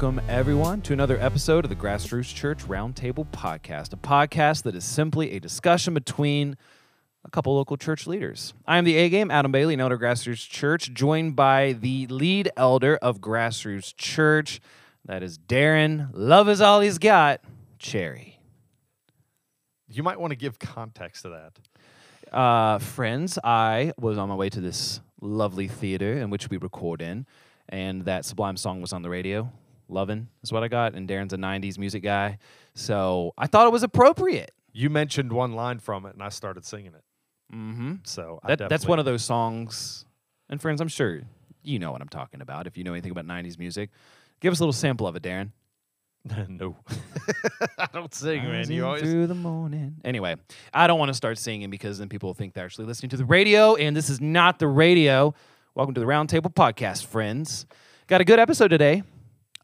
Welcome, everyone, to another episode of the Grassroots Church Roundtable Podcast, a podcast that is simply a discussion between a couple local church leaders. I am the A game, Adam Bailey, an elder Grassroots Church, joined by the lead elder of Grassroots Church. That is Darren. Love is all he's got. Cherry. You might want to give context to that. Uh, friends, I was on my way to this lovely theater in which we record in, and that Sublime song was on the radio. Lovin' is what I got, and Darren's a 90s music guy. So I thought it was appropriate. You mentioned one line from it, and I started singing it. Mm-hmm. So I That, that's one of those songs. And friends, I'm sure you know what I'm talking about. If you know anything about 90s music, give us a little sample of it, Darren. no, I don't sing, man. Rising You always through the morning. Anyway, I don't want to start singing because then people will think they're actually listening to the radio, and this is not the radio. Welcome to the Roundtable Podcast, friends. Got a good episode today.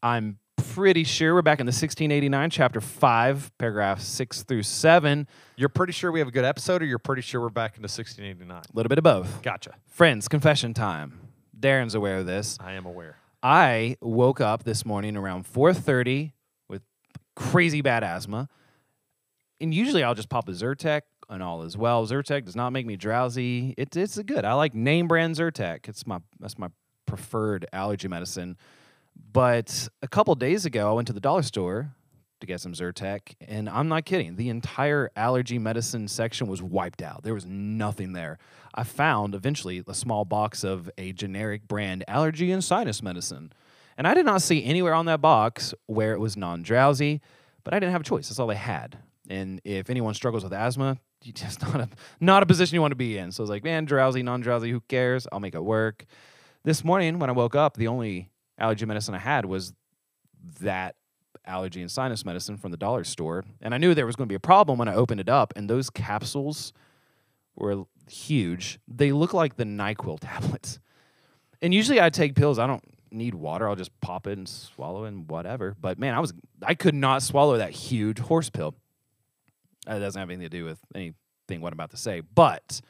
I'm pretty sure we're back in the 1689, chapter 5, paragraph 6 through 7. You're pretty sure we have a good episode, or you're pretty sure we're back into 1689. A little bit of both. Gotcha. Friends, confession time. Darren's aware of this. I am aware. I woke up this morning around 4:30 with crazy bad asthma. And usually I'll just pop a Zyrtec and all as well. Zyrtec does not make me drowsy. It, it's good. I like name brand Zyrtec. It's my that's my preferred allergy medicine. But a couple days ago, I went to the dollar store to get some Zyrtec, and I'm not kidding. The entire allergy medicine section was wiped out. There was nothing there. I found eventually a small box of a generic brand allergy and sinus medicine. And I did not see anywhere on that box where it was non drowsy, but I didn't have a choice. That's all they had. And if anyone struggles with asthma, you just not a not a position you want to be in. So I was like, man, drowsy, non drowsy, who cares? I'll make it work. This morning when I woke up, the only allergy medicine I had was that allergy and sinus medicine from the dollar store. And I knew there was going to be a problem when I opened it up. And those capsules were huge. They look like the NyQuil tablets. And usually I take pills. I don't need water. I'll just pop it and swallow it and whatever. But man, I was I could not swallow that huge horse pill. That doesn't have anything to do with anything what I'm about to say. But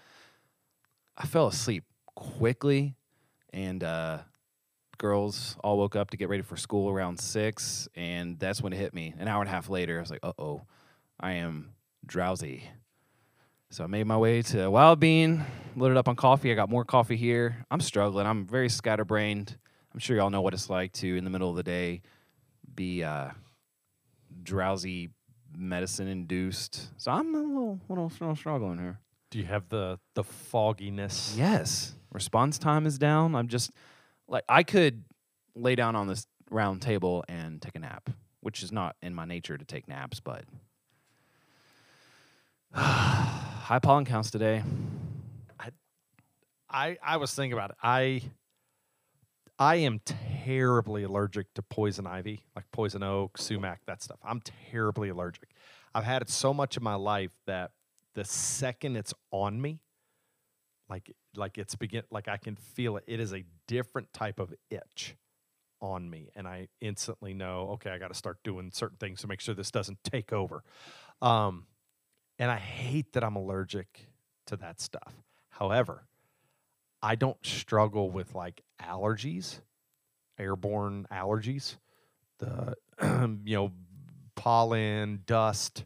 I fell asleep quickly and uh girls all woke up to get ready for school around six, and that's when it hit me. An hour and a half later, I was like, "Uh oh, I am drowsy." So I made my way to Wild Bean, loaded up on coffee. I got more coffee here. I'm struggling. I'm very scatterbrained. I'm sure y'all know what it's like to, in the middle of the day, be uh, drowsy, medicine induced. So I'm a little, little, little struggling here. Do you have the the fogginess? Yes. Response time is down. I'm just like I could lay down on this round table and take a nap, which is not in my nature to take naps, but high pollen counts today. I I I was thinking about it. I I am terribly allergic to poison ivy, like poison oak, sumac, that stuff. I'm terribly allergic. I've had it so much in my life that the second it's on me, like like it's begin like I can feel it. It is a different type of itch on me, and I instantly know, okay, I got to start doing certain things to make sure this doesn't take over. Um, and I hate that I'm allergic to that stuff. However, I don't struggle with like allergies, airborne allergies, the you know pollen, dust,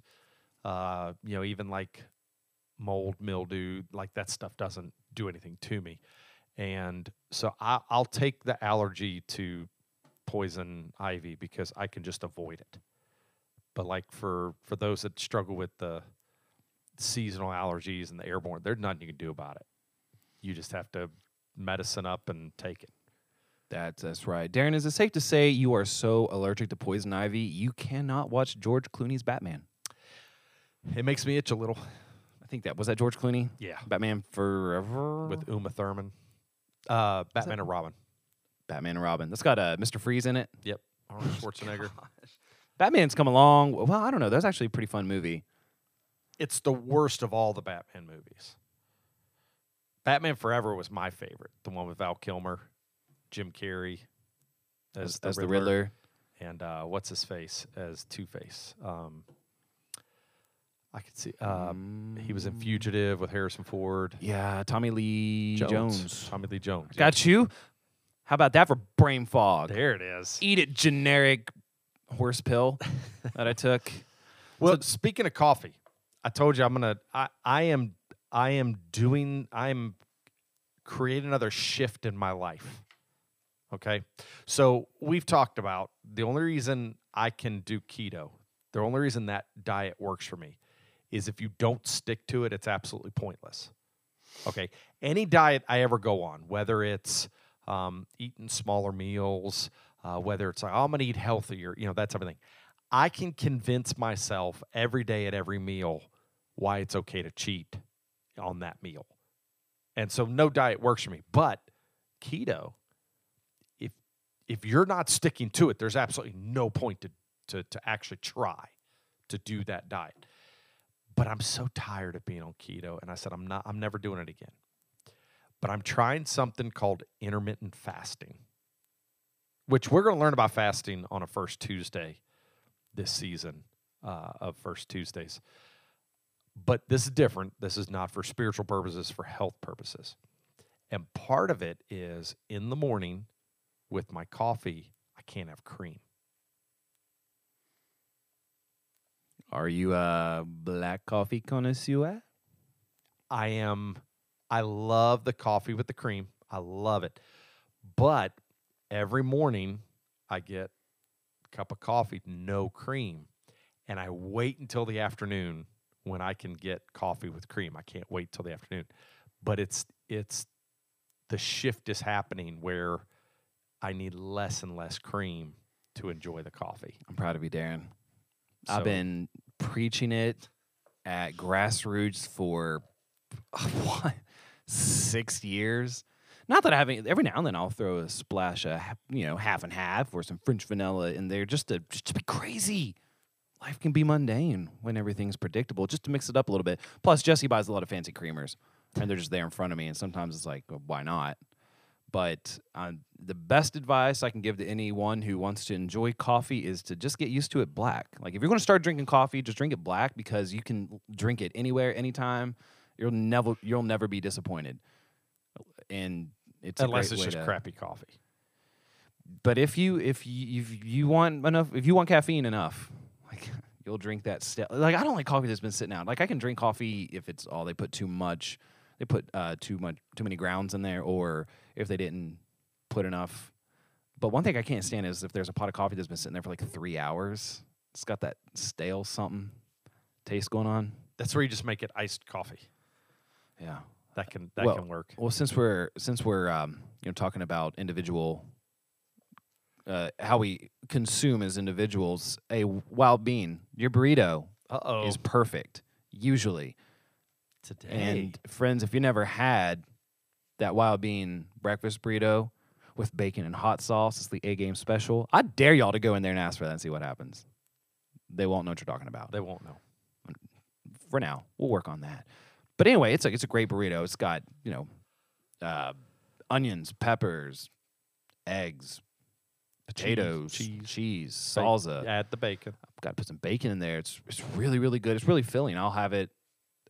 uh, you know even like mold, mildew, like that stuff doesn't do anything to me, and so I, I'll take the allergy to poison ivy because I can just avoid it. But like for for those that struggle with the seasonal allergies and the airborne, there's nothing you can do about it. You just have to medicine up and take it. That's that's right. Darren, is it safe to say you are so allergic to poison ivy you cannot watch George Clooney's Batman? It makes me itch a little. I think that was that George Clooney? Yeah. Batman Forever With Uma Thurman. Uh, Batman and Robin. Batman and Robin. That's got uh, Mr. Freeze in it. Yep. Arnold Schwarzenegger. Batman's come along. Well, I don't know. That's actually a pretty fun movie. it's the worst of all the Batman movies. Batman Forever was my favorite. The one with Val Kilmer, Jim Carrey As, as the Riddler. and uh, what's his face as Two Face. Um, I could see uh, he was in Mm, Fugitive with Harrison Ford. Yeah, Tommy Lee Jones. Tommy Lee Jones. yeah. Got you. How about that for brain fog? There it is. Eat it, generic horse pill that I took. Well, speaking of coffee, I told you I'm gonna. I I am I am doing. I'm creating another shift in my life. Okay, so we've talked about the only reason I can do keto. The only reason that diet works for me is if you don't stick to it, it's absolutely pointless. Okay, any diet I ever go on, whether it's um, eating smaller meals, uh, whether it's like oh, I'm gonna eat healthier, you know, that's everything. I can convince myself every day at every meal why it's okay to cheat on that meal. And so no diet works for me. But keto, if if you're not sticking to it, there's absolutely no point to to, to actually try to do that diet. But I'm so tired of being on keto. And I said, I'm not, I'm never doing it again. But I'm trying something called intermittent fasting, which we're going to learn about fasting on a first Tuesday this season uh, of First Tuesdays. But this is different. This is not for spiritual purposes, for health purposes. And part of it is in the morning with my coffee, I can't have cream. Are you a black coffee connoisseur? I am, I love the coffee with the cream. I love it. But every morning I get a cup of coffee, no cream. And I wait until the afternoon when I can get coffee with cream. I can't wait till the afternoon. But it's it's the shift is happening where I need less and less cream to enjoy the coffee. I'm proud of you, Darren. So- I've been preaching it at grassroots for what six years. Not that I haven't. Every now and then I'll throw a splash of you know half and half or some French vanilla in there just to just to be crazy. Life can be mundane when everything's predictable. Just to mix it up a little bit. Plus, Jesse buys a lot of fancy creamers, and they're just there in front of me. And sometimes it's like, well, why not? But uh, the best advice I can give to anyone who wants to enjoy coffee is to just get used to it black. Like if you're going to start drinking coffee, just drink it black because you can drink it anywhere, anytime. You'll never you'll never be disappointed. And it's a Unless great it's way just to- crappy coffee. But if you if you if you want enough if you want caffeine enough, like you'll drink that still. Like I don't like coffee that's been sitting out. Like I can drink coffee if it's all they put too much, they put uh, too much too many grounds in there, or if they didn't put enough. But one thing I can't stand is if there's a pot of coffee that's been sitting there for like three hours. It's got that stale something taste going on. That's where you just make it iced coffee. Yeah. That can that Well, can work. Well, since we're since we're um, you know talking about individual, uh, how we consume as individuals, a wild bean, your burrito Uh oh. is perfect usually. Today. And friends, if you never had that wild bean breakfast burrito with bacon and hot sauce, it's the A game special. I dare y'all to go in there and ask for that and see what happens. They won't know what you're talking about they won't know. for now. We'll work on that. But anyway, it's a it's a great burrito. It's got you know, uh, onions, peppers, eggs, potatoes, cheese. cheese, Ba- salsa. Add the bacon. I've got to put some bacon in there. It's it's really really good. It's really filling. I'll have it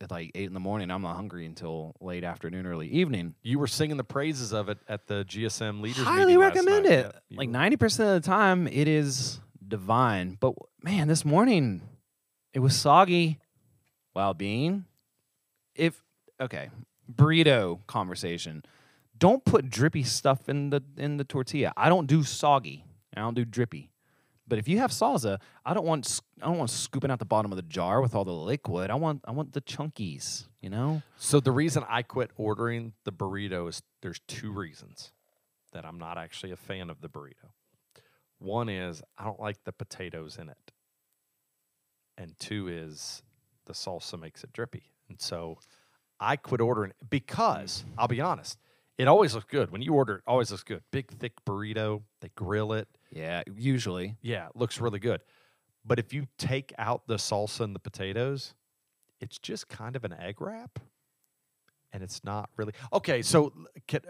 at like eight in the morning. I'm not hungry until late afternoon, early evening. You were singing the praises of it at the GSM leaders. Highly meeting last recommend night. it. Yeah, like ninety percent of the time, it is divine. But man, this morning it was soggy. Wild bean. If okay, burrito conversation. Don't put drippy stuff in the in the tortilla. I don't do soggy. I don't do drippy. But if you have salsa, I don't want I don't want scooping out the bottom of the jar with all the liquid. I want I want the chunkies. You know. So the reason I quit ordering the burrito is there's two reasons that I'm not actually a fan of the burrito. One is I don't like the potatoes in it. And two is the salsa makes it drippy. And so I quit ordering because I'll be honest, it always looks good. When you order it always looks good. Big thick burrito, they grill it. Yeah. Usually. Yeah, it looks really good. But if you take out the salsa and the potatoes, it's just kind of an egg wrap. And it's not really. Okay, so can,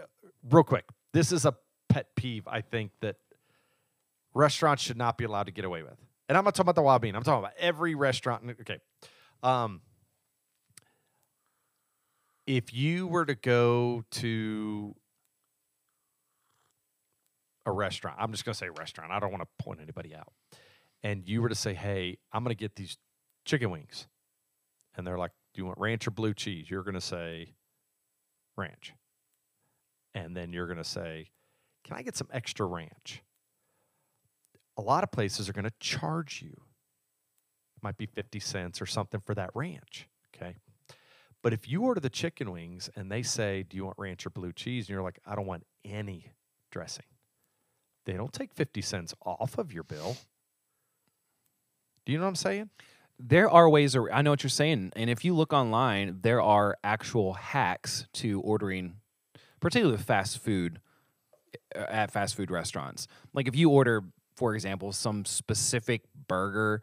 real quick, this is a pet peeve I think that restaurants should not be allowed to get away with. And I'm not talking about the bean. I'm talking about every restaurant. Okay. Um, if you were to go to a restaurant. I'm just going to say restaurant. I don't want to point anybody out. And you were to say, "Hey, I'm going to get these chicken wings," and they're like, "Do you want ranch or blue cheese?" You're going to say ranch, and then you're going to say, "Can I get some extra ranch?" A lot of places are going to charge you. It might be 50 cents or something for that ranch. Okay. But if you order the chicken wings and they say, Do you want ranch or blue cheese? And you're like, I don't want any dressing, they don't take 50 cents off of your bill. Do you know what I'm saying? There are ways. I know what you're saying, and if you look online, there are actual hacks to ordering, particularly fast food uh, at fast food restaurants. Like if you order, for example, some specific burger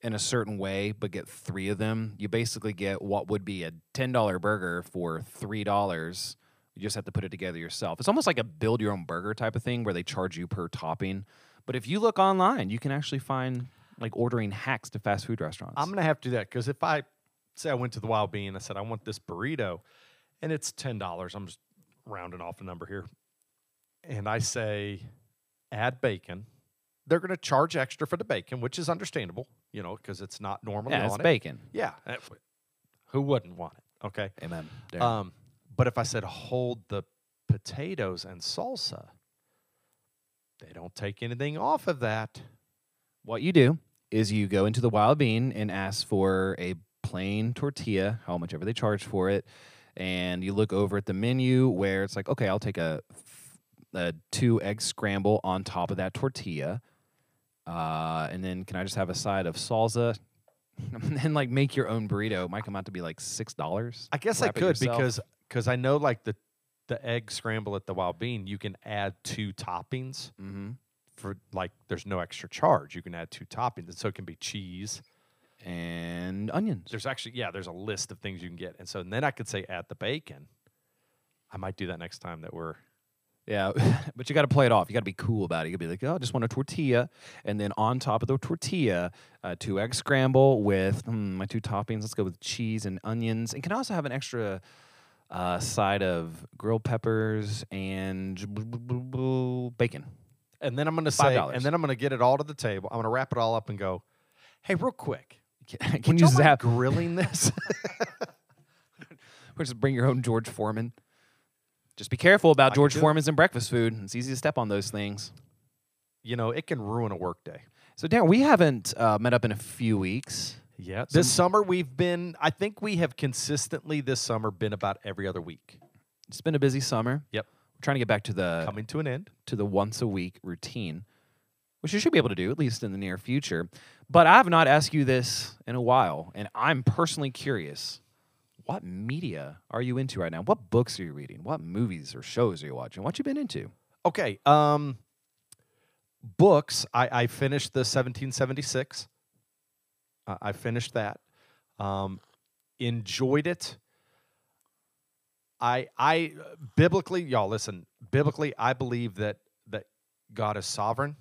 in a certain way, but get three of them, you basically get what would be a ten dollar burger for three dollars. You just have to put it together yourself. It's almost like a build your own burger type of thing where they charge you per topping. But if you look online, you can actually find like ordering hacks to fast food restaurants. I'm going to have to do that because if I say I went to the Wild Bean and I said, I want this burrito and it's $10, I'm just rounding off a number here, and I say, add bacon, they're going to charge extra for the bacon, which is understandable, you know, because it's not normally yeah, it's it. bacon. Yeah. Who wouldn't want it? Okay. Amen. Um, but if I said hold the potatoes and salsa, they don't take anything off of that. what you do is you go into the Wild Bean and ask for a plain tortilla, how much ever they charge for it, and you look over at the menu where it's like, okay, I'll take a, a two egg scramble on top of that tortilla, uh, and then can I just have a side of salsa? and then like make your own burrito. It might come out to be like six dollars. I guess I could because because I know like the the egg scramble at the Wild Bean, you can add two toppings mm-hmm. for like there's no extra charge. You can add two toppings, and so it can be cheese. and onions. There's actually yeah, there's a list of things you can get, and so then I could say add the bacon. I might do that next time that we're Yeah, but you got to play it off. You got to be cool about it. You got to be like, oh, I just want a tortilla, and then on top of the tortilla, uh, two egg scramble with hmm, my two toppings. Let's go with cheese and onions, and can I also have an extra uh, side of grilled peppers and bacon. and then I'm gonna Five say, dollars. and then I'm gonna get it all to the table. I'm gonna wrap it all up and go, hey, real quick, Can would you zap? grilling this? Or just bring your own George Foreman. Just be careful about I George it. Foreman's and breakfast food. It's easy to step on those things. you know, it can ruin a work day. So, Darren, we haven't uh, met up in a few weeks. Yeah. This summer we've been I think we have consistently this summer been about every other week. It's been a busy summer. Yep. We're trying to get back to the Coming to an end. to the once a week routine, which you should be able to do at least in the near future. But I have not asked you this in a while, and I'm personally curious. What media are you into right now? What books are you reading? What movies or shows are you watching? What you been into? Okay. Um books. I, I finished the 1776. Uh, I finished that. Um enjoyed it. I I biblically, y'all listen, biblically I believe that that God is sovereign.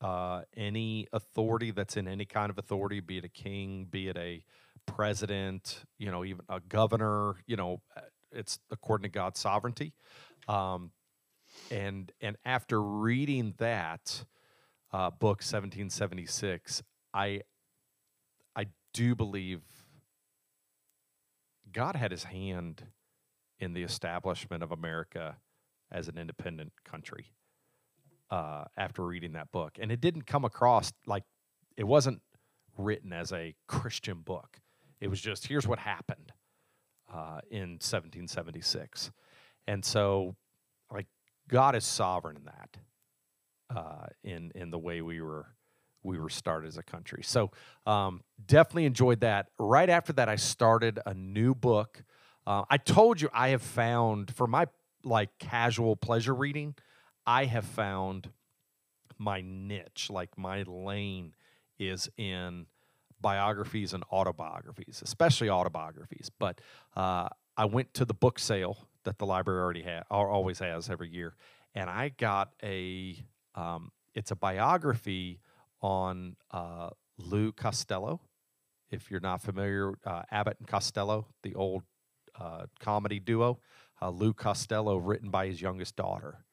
Uh any authority that's in any kind of authority, be it a king, be it a president, you know, even a governor, you know, uh, it's according to God's sovereignty. Um and and after reading that uh, book 1776 i i do believe god had his hand in the establishment of america as an independent country uh, after reading that book. And it didn't come across like it wasn't written as a christian book. It was just here's what happened uh, in 1776 and so like God is sovereign in that, uh, in in the way we were we were started as a country. So um, definitely enjoyed that. Right after that, I started a new book. Uh, I told you I have found for my like casual pleasure reading, I have found my niche, like my lane, is in biographies and autobiographies, especially autobiographies. But uh, I went to the book sale that the library already had, or always has every year, and I got a. Um, it's a biography on uh, Lou Costello. If you're not familiar, uh, Abbott and Costello, the old uh, comedy duo, uh, Lou Costello, written by his youngest daughter,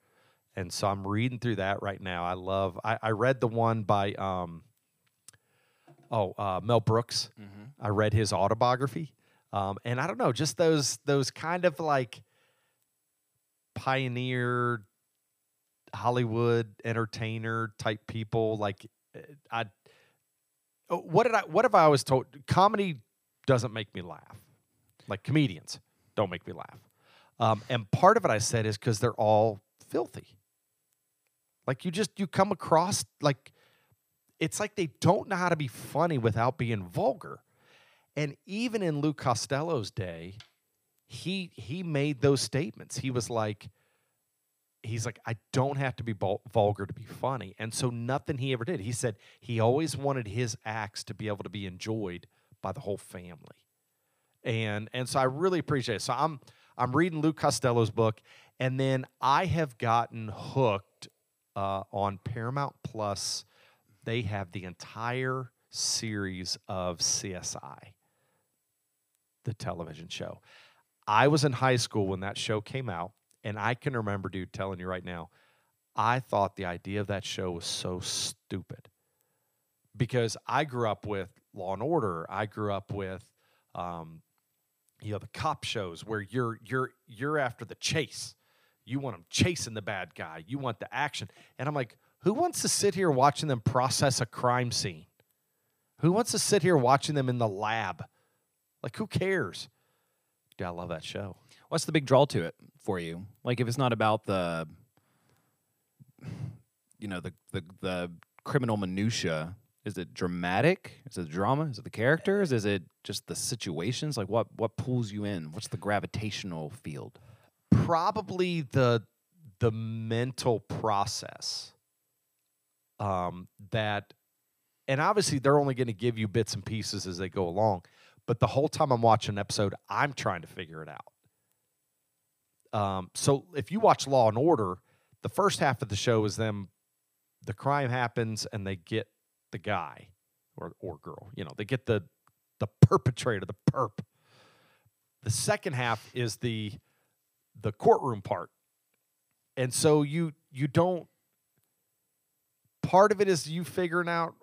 and so I'm reading through that right now. I love. I, I read the one by um, oh uh, Mel Brooks. I read his autobiography, um, and I don't know, just those those kind of like pioneer Hollywood entertainer type people. Like I, oh, what did I? What have I always told? Comedy doesn't make me laugh. Like comedians don't make me laugh. Um, and part of it I said is because they're all filthy. Like you just you come across like it's like they don't know how to be funny without being vulgar. And even in Lou Costello's day, he he made those statements. He was like he's like I don't have to be vulgar to be funny. And so nothing he ever did. He said he always wanted his acts to be able to be enjoyed by the whole family. And and so I really appreciate it. So I'm I'm reading Lou Costello's book and then I have gotten hooked uh, on Paramount Plus. They have the entire series of CSI, the television show. I was in high school when that show came out, and I can remember, dude, telling you right now, I thought the idea of that show was so stupid because I grew up with Law and Order. I grew up with, um, you know, the cop shows where you're you're you're after the chase. You want them chasing the bad guy. You want the action. And I'm like, who wants to sit here watching them process a crime scene? Who wants to sit here watching them in the lab? Like, who cares? Dude, I love that show. What's the big draw to it for you? Like if it's not about the you know, the the, the criminal minutia, is it dramatic? Is it drama? Is it the characters? Is it just the situations? Like what what pulls you in? What's the gravitational field? Probably the the mental process um, that, and obviously they're only going to give you bits and pieces as they go along. But the whole time I'm watching an episode, I'm trying to figure it out. Um, so if you watch Law and Order, the first half of the show is them, the crime happens and they get the guy or or girl, you know, they get the the perpetrator, the perp. The second half is the the courtroom part. And so you you don't part of it is you figuring out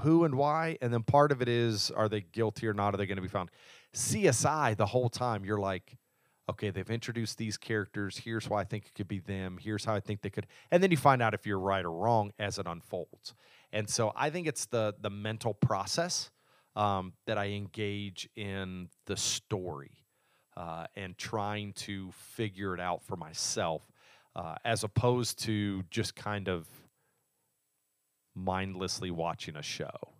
who and why, and then part of it is are they guilty or not? Are they going to be found? CSI, the whole time, you're like, okay, they've introduced these characters. Here's why I think it could be them. Here's how I think they could, and then you find out if you're right or wrong as it unfolds. And so I think it's the the mental process um, that I engage in the story uh, and trying to figure it out for myself, uh, as opposed to just kind of mindlessly watching a show,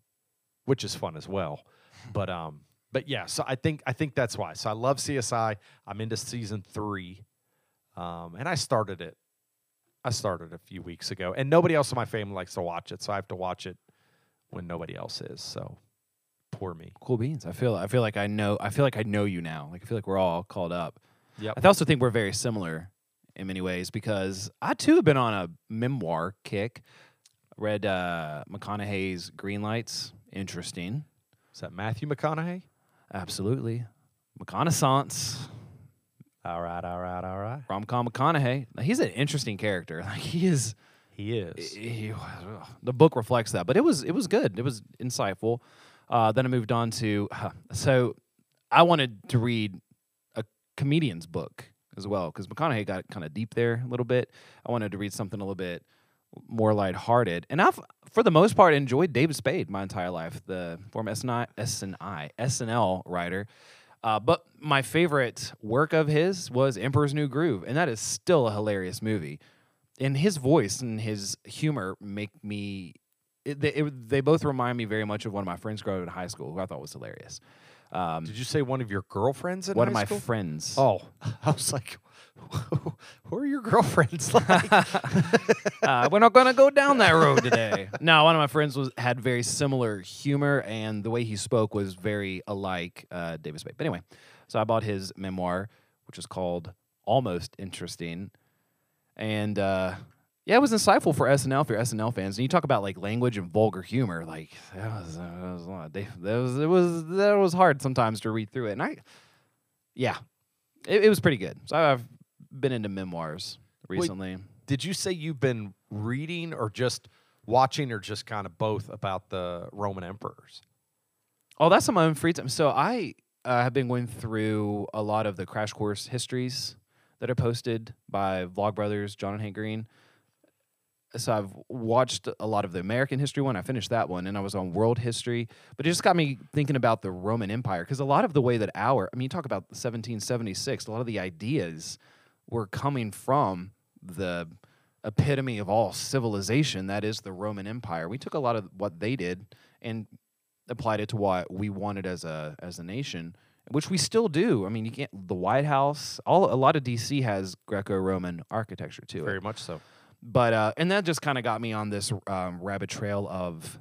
which is fun as well. But um, but yeah, so I think I think that's why. So I love CSI. I'm into season three, um, and I started it. I started a few weeks ago, and nobody else in my family likes to watch it, so I have to watch it when nobody else is. So poor me. Cool beans. I feel I feel like I know I feel like I know you now. Like I feel like we're all called up. Yep. I also think we're very similar in many ways because I too have been on a memoir kick. Read uh, McConaughey's Green Lights. Interesting. Is that Matthew McConaughey? Absolutely. McConaissance. All right, all right, all right. Rom com McConaughey. He's an interesting character. Like he is. He is. he- the book reflects that, but it was it was good. It was insightful. Uh, then I moved on to so I wanted to read a comedian's book as well because McConaughey got kind of deep there a little bit. I wanted to read something a little bit more lighthearted, and I've for the most part enjoyed David Spade my entire life, the former SNI, SNI SNL writer. Uh, but my favorite work of his was Emperor's New Groove, and that is still a hilarious movie. And his voice and his humor make me. It, they, it, they both remind me very much of one of my friends growing up in high school, who I thought was hilarious. Um, Did you say one of your girlfriends in one of my school? friends. Oh, I was like, who are your girlfriends like? uh, we're not gonna go down that road today. no, one of my friends was had very similar humor, and the way he spoke was very alike uh, David Spade. But anyway, so I bought his memoir, which is called Almost Interesting, and uh, yeah, it was insightful for SNL for SNL fans. And you talk about like language and vulgar humor, like that was, that was a lot. That was it was that was hard sometimes to read through it, and I, yeah, it, it was pretty good. So I've been into memoirs Wait, recently. did you say you've been reading or just watching or just kind of both about the Roman emperors? Oh, that's on my own free time. So I uh, have been going through a lot of the crash course histories that are posted by Vlogbrothers, John and Hank Green. So I've watched a lot of the American history one. I finished that one, and I was on world history. But it just got me thinking about the Roman Empire because a lot of the way that our, I mean, you talk about 1776, a lot of the ideas were coming from the epitome of all civilization that is the Roman Empire. We took a lot of what they did and applied it to what we wanted as a as a nation, which we still do. I mean, you can't the White House, all a lot of DC has Greco-Roman architecture too. Very much so. But uh, and that just kind of got me on this um, rabbit trail of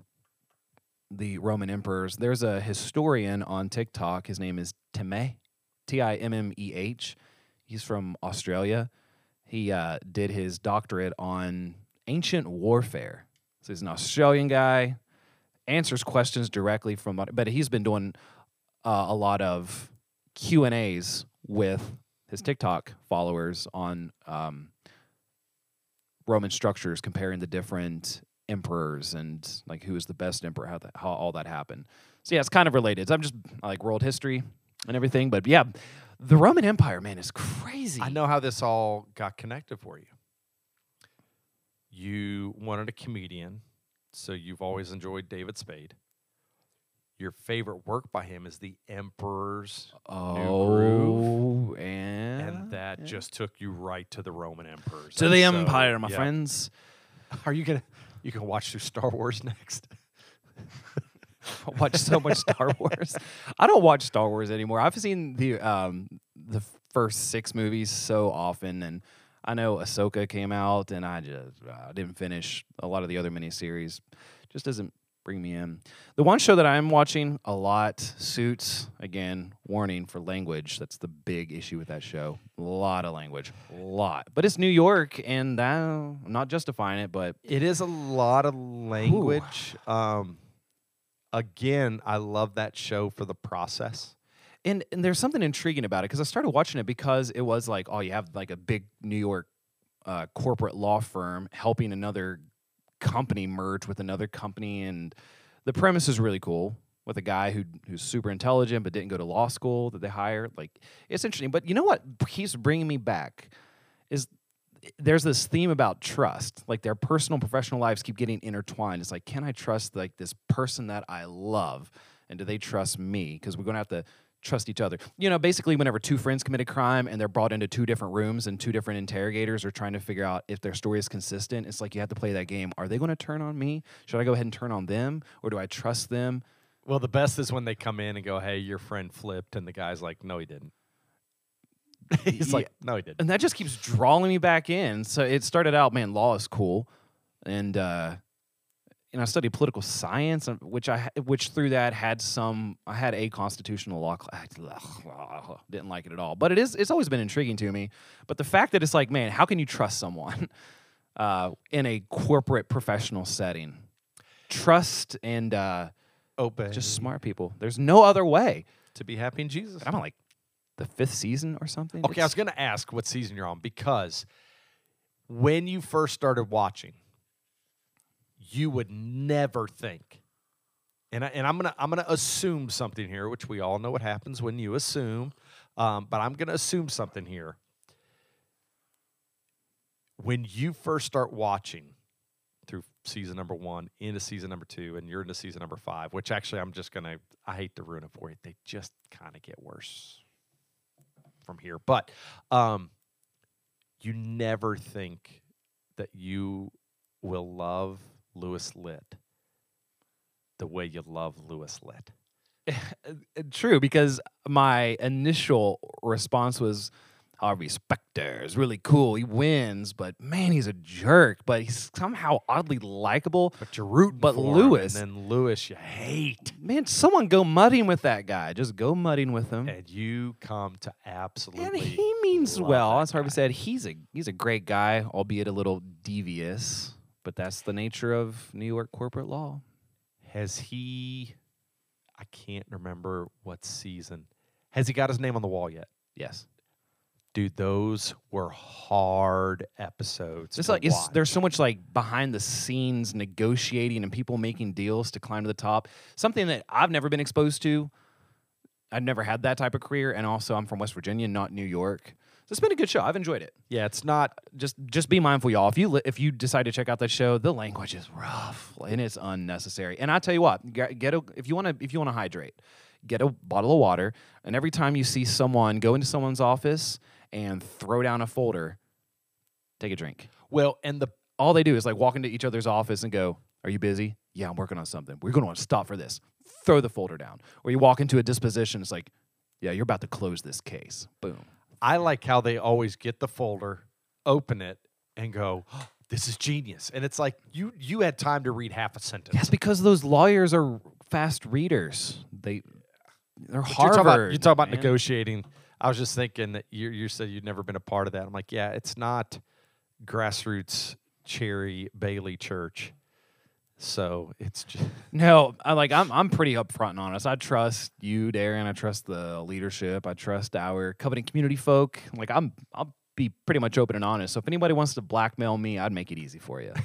the Roman emperors. There's a historian on TikTok. His name is Timmeh, T I M M E H. He's from Australia. He uh, did his doctorate on ancient warfare. So he's an Australian guy, answers questions directly from, but he's been doing uh, a lot of Q and A's with his TikTok followers on um, Roman structures, comparing the different emperors and like who is the best emperor, how, how all that happened. So yeah, it's kind of related. I'm just like world history and everything, but yeah, the Roman Empire, man, is crazy. I know how this all got connected for you. You wanted a comedian, so you've always enjoyed David Spade. Your favorite work by him is The Emperor's Oh, and, and that yeah. just took you right to the Roman emperors. to And the so, empire, my yeah. friends. Are you gonna? You can watch through Star Wars next. I watch so much Star Wars. I don't watch Star Wars anymore. I've seen the um the first six movies so often, and I know Ahsoka came out, and I just uh, didn't finish a lot of the other miniseries. Just doesn't bring me in. The one show that I'm watching a lot, Suits. Again, warning for language. That's the big issue with that show. A lot of language, a lot. But it's New York, and that, I'm not justifying it, but It is a lot of language. Um, again, I love that show for the process. and and there's something intriguing about it because I started watching it because it was like, oh, you have like a big New York uh, corporate law firm helping another company merge with another company, and the premise is really cool with a guy who who's super intelligent but didn't go to law school that they hired. Like it's interesting, but you know what keeps bringing me back is there's this theme about trust. Like their personal professional lives keep getting intertwined. It's like can i trust like this person that i love and do they trust me? Because we're going to have to trust each other you know basically whenever two friends commit a crime and they're brought into two different rooms and two different interrogators are trying to figure out if their story is consistent it's like you have to play that game are they going to turn on me should i go ahead and turn on them or do i trust them Well, the best is when they come in and go, "Hey, your friend flipped," and the guy's like, "No, he didn't." He's Yeah. like, "No, he didn't." and that just keeps drawing me back in. So it started out, man, law is cool, and uh, know, I studied political science, uh, which I which through that had some. I had a constitutional law class. Didn't like it at all, but it is. It's always been intriguing to me. But the fact that it's like, man, how can you trust someone uh, in a corporate professional setting? Trust and uh, Obey. just smart people. There's no other way. to be happy in Jesus. I'm on like the fifth season or something. Okay, I was going to ask what season you're on because when you first started watching, you would never think. And I, and I'm gonna I'm gonna assume something here, which we all know what happens when you assume, um, but I'm gonna assume something here. When you first start watching through season number one into season number two, and you're into season number five, which actually I'm just gonna I hate to ruin it for you. They just kind of get worse from here. But um, you never think that you will love Louis Litt the way you love Louis Litt. Uh, True, because my initial response was Harvey Specter is really cool. He wins, but man, he's a jerk. But he's somehow oddly likable. But you're rooting But for him, Louis- and then Louis you hate. Man, someone go mudding with that guy. Just go mudding with him. And you come to absolutely And he means well. As Harvey guy. said, he's a he's a great guy, albeit a little devious. But that's the nature of New York corporate law. Has he I can't remember what season. Has he got his name on the wall yet? Yes. Dude, those were hard episodes. It's like it's, there's so much like behind the scenes negotiating and people making deals to climb to the top. Something that I've never been exposed to. I've never had that type of career, and also I'm from West Virginia, not New York. So it's been a good show. I've enjoyed it. yeah, it's not Just just be mindful, y'all. If you li- if you decide to check out that show, the language is rough and it's unnecessary. And I tell you what, get, get a if you want to if you want to hydrate, get a bottle of water, and every time you see someone go into someone's office and throw down a folder, take a drink well, and the all they do is like walk into each other's office and go, Are you busy? Yeah, I'm working on something. We're going to stop for this. Throw the folder down. Or you walk into a disposition, it's like, Yeah, you're about to close this case. Boom. I like how they always get the folder, open it, and go, "This is genius." And it's like you you had time to read half a sentence. That's because those lawyers are fast readers. They, they're But Harvard. You're talking about, you talk about negotiating. I was just thinking that you you said you'd never been a part of that. I'm like, yeah, it's not grassroots Cherry Bailey Church. So it's just No, I like I'm I'm pretty upfront and honest. I trust you, Darren. I trust the leadership. I trust our covenant community folk. Like I'm I'll be pretty much open and honest. So if anybody wants to blackmail me, I'd make it easy for you.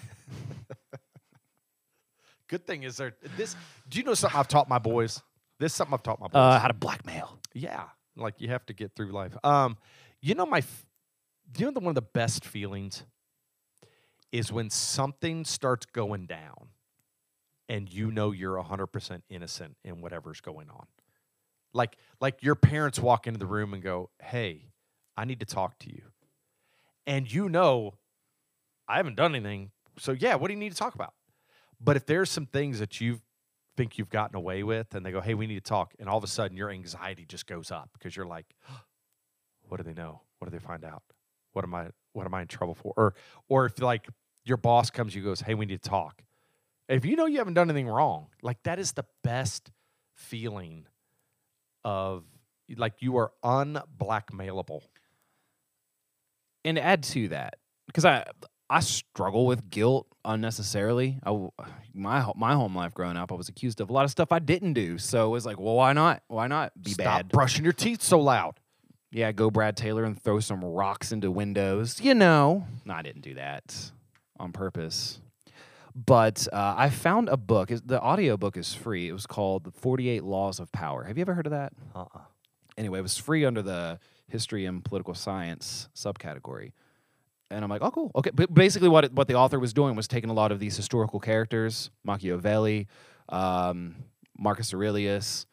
good thing is there this do you know something I've taught my boys? This is something I've taught my boys. Uh, how to blackmail. Yeah, like you have to get through life. Um, you know my, f- you know the one of the best feelings is when something starts going down, and you know you're hundred percent innocent in whatever's going on. Like like your parents walk into the room and go, "Hey, I need to talk to you," and you know, I haven't done anything. So yeah, what do you need to talk about? But if there's some things that you think you've gotten away with and they go, hey, we need to talk. And all of a sudden your anxiety just goes up because you're like, what do they know? What do they find out? What am I what am I in trouble for? Or or if like your boss comes, you goes, hey, we need to talk. If you know you haven't done anything wrong, like that is the best feeling of like you are unblackmailable. and to add to that because I I struggle with guilt unnecessarily. I my my home life growing up, I was accused of a lot of stuff I didn't do. So it was like, well, why not? Why not be Stop bad? brushing your teeth so loud. Yeah, go Brad Taylor and throw some rocks into windows. You know, no, I didn't do that on purpose. But uh, I found a book. The audio book is free. It was called "The Forty Eight Laws of Power." Have you ever heard of that? Uh-uh. anyway, it was free under the history and political science subcategory. And I'm like, oh, cool. Okay. But basically, what, it, what the author was doing was taking a lot of these historical characters, Machiavelli, um, Marcus Aurelius,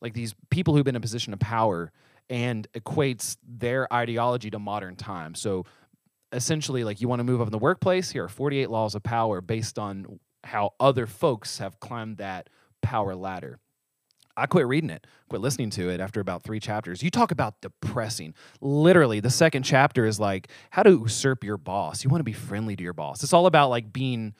like these people who've been in a position of power, and equates their ideology to modern times. So essentially, like, you want to move up in the workplace? Here are 48 laws of power based on how other folks have climbed that power ladder. I quit reading it, quit listening to it after about three chapters. You talk about depressing. Literally, the second chapter is like how to usurp your boss. You want to be friendly to your boss. It's all about like being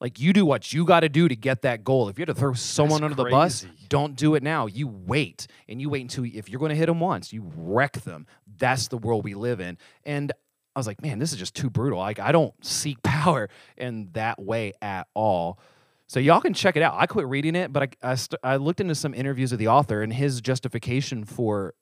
like you do what you got to do to get that goal. If you had to throw someone under the bus, don't do it now. You wait and you wait until if you're going to hit them once, you wreck them. That's the world we live in. And I was like, man, this is just too brutal. Like I don't seek power in that way at all. So y'all can check it out. I quit reading it, but I I, st- I looked into some interviews of the author, and his justification for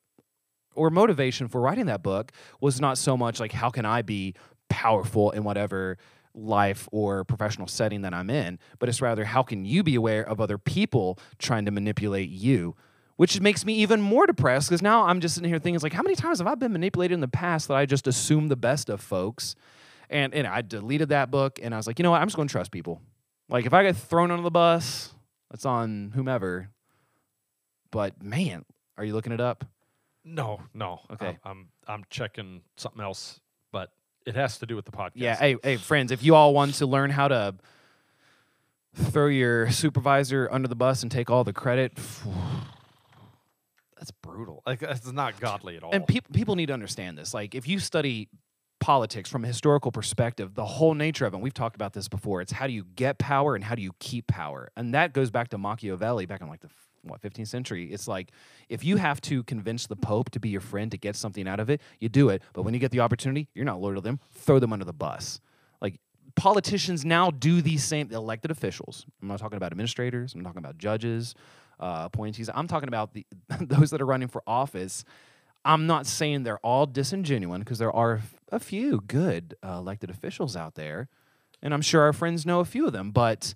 or motivation for writing that book was not so much like how can I be powerful in whatever life or professional setting that I'm in, but it's rather how can you be aware of other people trying to manipulate you. Which makes me even more depressed because now I'm just sitting here thinking, it's like, how many times have I been manipulated in the past that I just assume the best of folks? And, and I deleted that book and I was like, you know what? I'm just going to trust people. Like if I get thrown under the bus, that's on whomever. But man, are you looking it up? No, no. Okay. I'm, I'm I'm checking something else, but it has to do with the podcast. Yeah, hey, hey, friends, if you all want to learn how to throw your supervisor under the bus and take all the credit, brutal. Like that's not godly at all. and people people need to understand this. Like, if you study politics from a historical perspective, the whole nature of it, and we've talked about this before, it's how do you get power and how do you keep power, and that goes back to Machiavelli back in like the what 15th century. It's like if you have to convince the Pope to be your friend to get something out of it, you do it. But when you get the opportunity, you're not loyal to them. Throw them under the bus. Like politicians now do these same elected officials. I'm not talking about administrators. I'm talking about judges, uh, appointees. I'm talking about the those that are running for office. I'm not saying they're all disingenuous because there are a few good uh, elected officials out there, and I'm sure our friends know a few of them. But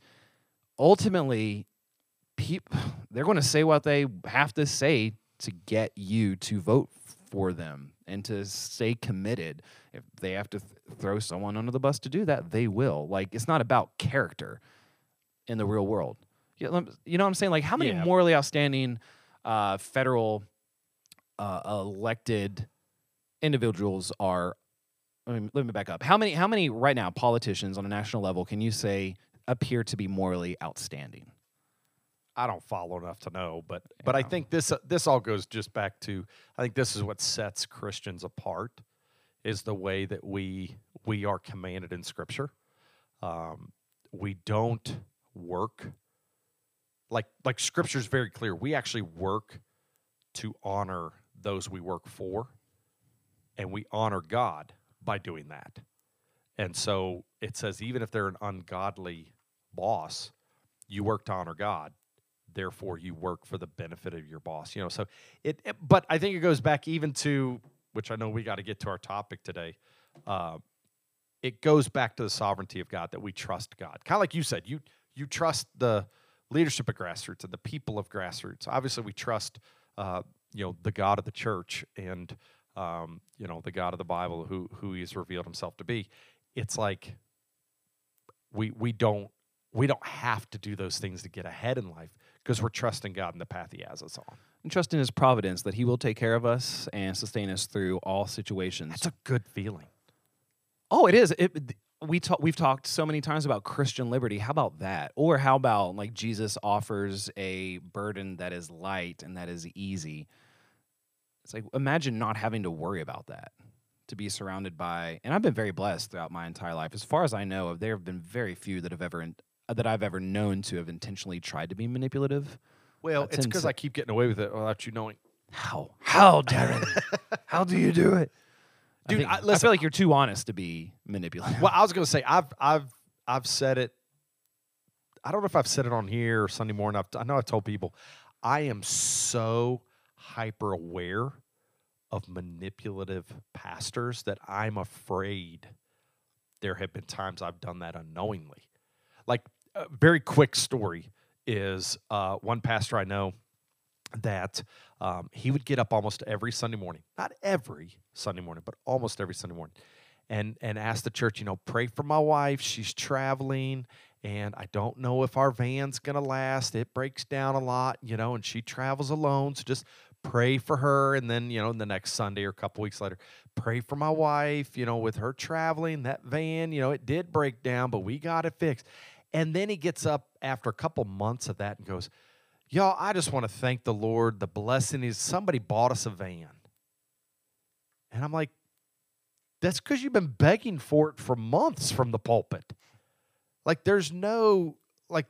ultimately, peop- they're going to say what they have to say to get you to vote for them and to stay committed. If they have to th- throw someone under the bus to do that, they will. Like it's not about character in the real world. You know, you know what I'm saying? Like how many Yeah. morally outstanding uh, federal uh, elected individuals are? Let me, let me back up. How many? How many right now politicians on a national level can you say appear to be morally outstanding? I don't follow enough to know, but but I think this uh, this all goes just back to I think this is what sets Christians apart is the way that we we are commanded in Scripture. Um, we don't work like like Scripture is very clear. We actually work to honor those we work for, and we honor God by doing that. And so it says even if they're an ungodly boss, you work to honor God therefore you work for the benefit of your boss you know so it, it- but i think it goes back even to which i know we got to get to our topic today uh, it goes back to the sovereignty of god that we trust god kind of like you said you you trust the leadership of grassroots and the people of grassroots obviously we trust uh, you know the god of the church and um, you know the god of the bible who who he's revealed himself to be it's like we we don't we don't have to do those things to get ahead in life because we're trusting God in the path He has us on. And trust in His providence that He will take care of us and sustain us through all situations. That's a good feeling. Oh, it is. It, we talk, we've talked so many times about Christian liberty. How about that? Or how about like Jesus offers a burden that is light and that is easy? It's like imagine not having to worry about that. To be surrounded by, and I've been very blessed throughout my entire life. As far as I know, there have been very few that have ever in, that I've ever known to have intentionally tried to be manipulative. Well, I it's because to- I keep getting away with it without you knowing. How? How, Darren? how do you do it, Dude, I, I- think- I listen, feel like you're too honest to be manipulative. Well, I was going to say I've I've I've said it. I don't know if I've said it on here or Sunday morning. I've, I know I've told people I am so hyper aware of manipulative pastors that I'm afraid there have been times I've done that unknowingly. Like a very quick story is uh, one pastor I know that um, he would get up almost every Sunday morning, not every Sunday morning, but almost every Sunday morning, and and ask the church, you know, pray for my wife. She's traveling, and I don't know if our van's gonna last. It breaks down a lot, you know, and she travels alone. So just pray for her, and then you know, the next Sunday or a couple weeks later, pray for my wife. You know, with her traveling, that van, you know, it did break down, but we got it fixed. And then he gets up after a couple months of that and goes, Y'all, I just want to thank the Lord. The blessing is somebody bought us a van. And I'm like, that's because you've been begging for it for months from the pulpit. Like, there's no, like,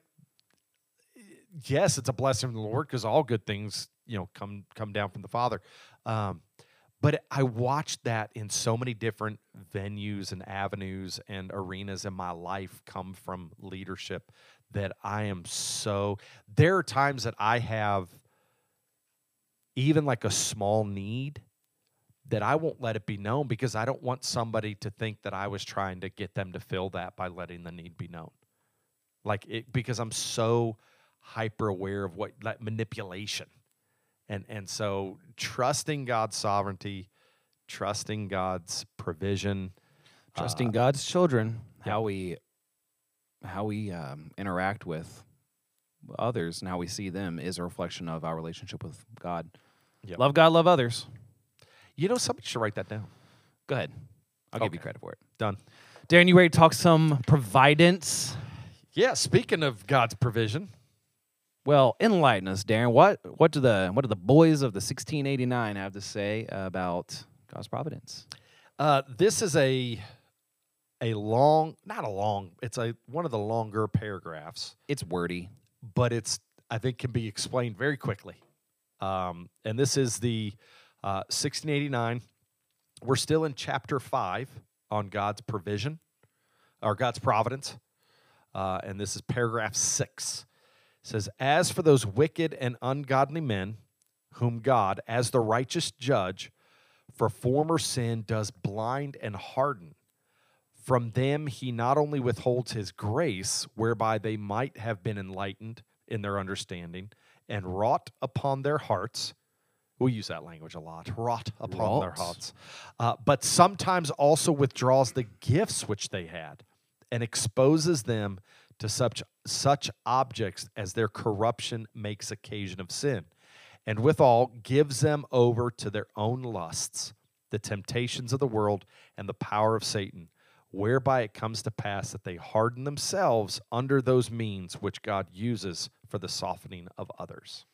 yes, it's a blessing from the Lord because all good things, you know, come come down from the Father. Um, but I watched that in so many different venues and avenues and arenas in my life come from leadership that I am so. There are times that I have even like a small need that I won't let it be known because I don't want somebody to think that I was trying to get them to fill that by letting the need be known. Like it because I'm so hyper aware of what like manipulation. And and so trusting God's sovereignty, trusting God's provision, trusting uh, God's children, how we how we um, interact with others and how we see them is a reflection of our relationship with God. Yep. Love God, love others. You know, somebody should write that down. Go ahead. I'll give you credit for it. Done. Darren, you ready to talk some providence? Yeah, speaking of God's provision, Well, enlighten us, Darren. What what do the what do the boys of the 1689 have to say about God's providence? uh, this is a a long, not a long, it's a one of the longer paragraphs, It's wordy. but it's I think can be explained very quickly. Um, and this is the uh, 1689. We're still in chapter five on God's provision or God's providence, uh, and this is paragraph six. It says, "As for those wicked and ungodly men, whom God, as the righteous judge, For former sin does blind and harden. From them he not only withholds his grace, whereby they might have been enlightened in their understanding, and wrought upon their hearts. We use that language a lot. Wrought upon their hearts. Uh, but sometimes also withdraws the gifts which they had and exposes them to such such objects as their corruption makes occasion of sin and withal gives them over to their own lusts the temptations of the world and the power of satan whereby it comes to pass that they harden themselves under those means which god uses for the softening of others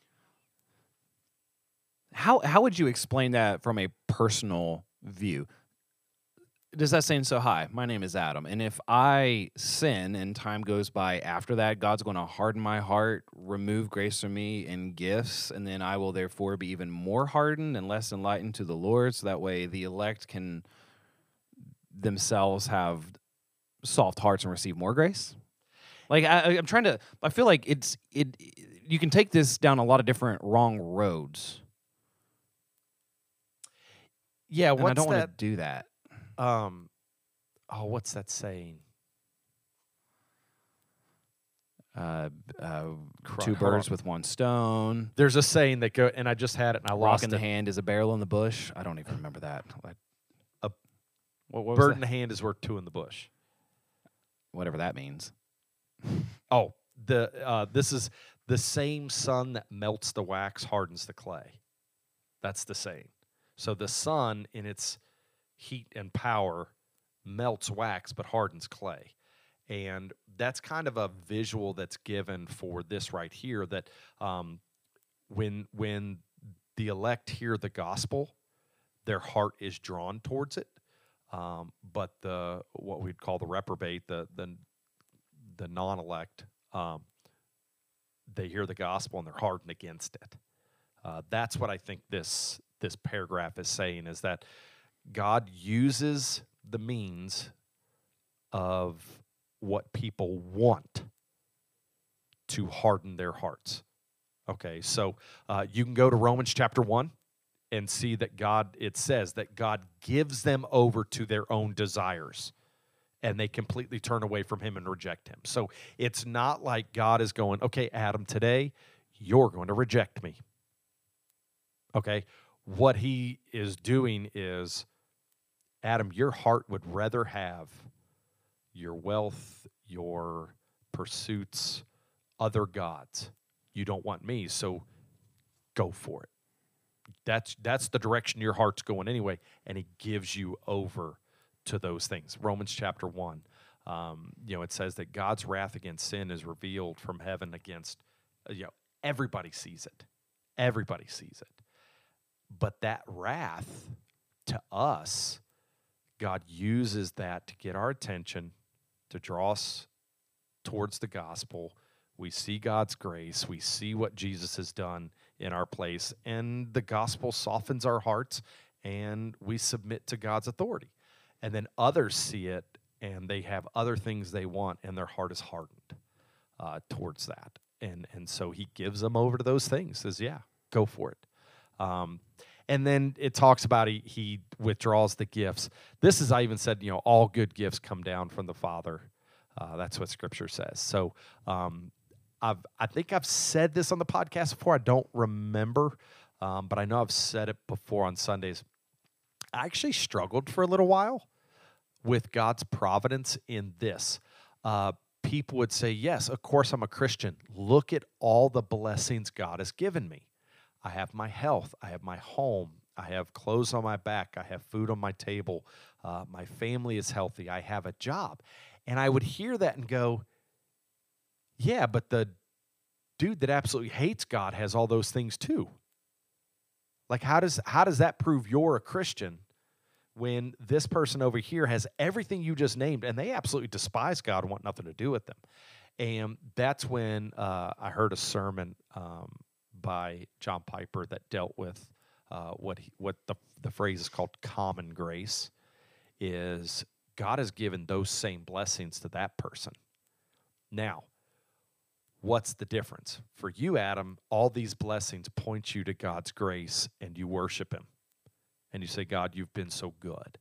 How how would you explain that from a personal view? Does that saying so hi, my name is Adam, and if I sin and time goes by after that, God's going to harden my heart, remove grace from me and gifts, and then I will therefore be even more hardened and less enlightened to the Lord, so that way the elect can themselves have soft hearts and receive more grace. Like I, I- I'm trying to, I feel like it's it. You can take this down a lot of different wrong roads. yeah and I don't want to do that. um oh what's that saying Uh, uh, two birds with one stone. there's a saying that go and i just had it and i Rock lost in the it hand is a barrel in the bush. I don't even remember that. Like, A what, what was bird in the hand is worth two in the bush Whatever that means. Oh, the uh, this is the same sun that melts the wax hardens the clay. That's the saying. So the sun, in its heat and power, melts wax but hardens clay, and that's kind of a visual that's given for this right here. That um, when when the elect hear the gospel, their heart is drawn towards it. Um, but the what we'd call the reprobate, the the the non-elect, um, they hear the gospel and they're hardened against it. Uh, that's what I think this this paragraph is saying is that God uses the means of what people want to harden their hearts. Okay, so uh, you can go to Romans chapter one and see that God. It says that God gives them over to their own desires and they completely turn away from him and reject him. So it's not like God is going, okay, Adam, today you're going to reject me. Okay. What he is doing is, Adam, your heart would rather have your wealth, your pursuits, other gods. You don't want me, so go for it. That's that's the direction your heart's going anyway, and he gives you over to those things. Romans chapter 1. Um, you know, it says that God's wrath against sin is revealed from heaven against, you know, everybody sees it. Everybody sees it. But that wrath to us, God uses that to get our attention, to draw us towards the gospel. We see God's grace. We see what Jesus has done in our place, and the gospel softens our hearts, and we submit to God's authority. And then others see it and they have other things they want and their heart is hardened uh, towards that. And and so he gives them over to those things says yeah go for it. Um, and then it talks about he, he withdraws the gifts. This is i even said you know all good gifts come down from the father. Uh, that's what scripture says. So um, I've, i think i've said this on the podcast before i don't remember um, but i know i've said it before on sundays I actually struggled for a little while with God's providence in this. Uh, people would say, Yes, of course I'm a Christian. Look at all the blessings God has given me. I have my health, I have my home, I have clothes on my back, I have food on my table, uh, my family is healthy, I have a job. And I would hear that and go, Yeah, but the dude that absolutely hates God has all those things too. Like how does how does that prove you're a Christian when this person over here has everything you just named and they absolutely despise God and want nothing to do with them? And that's when uh, I heard a sermon um, by John Piper that dealt with uh, what he, what the the phrase is called common grace. Is God has given those same blessings to that person. Now, what's the difference? For you, Adam, all these blessings point you to God's grace and you worship Him and you say, God, you've been so good.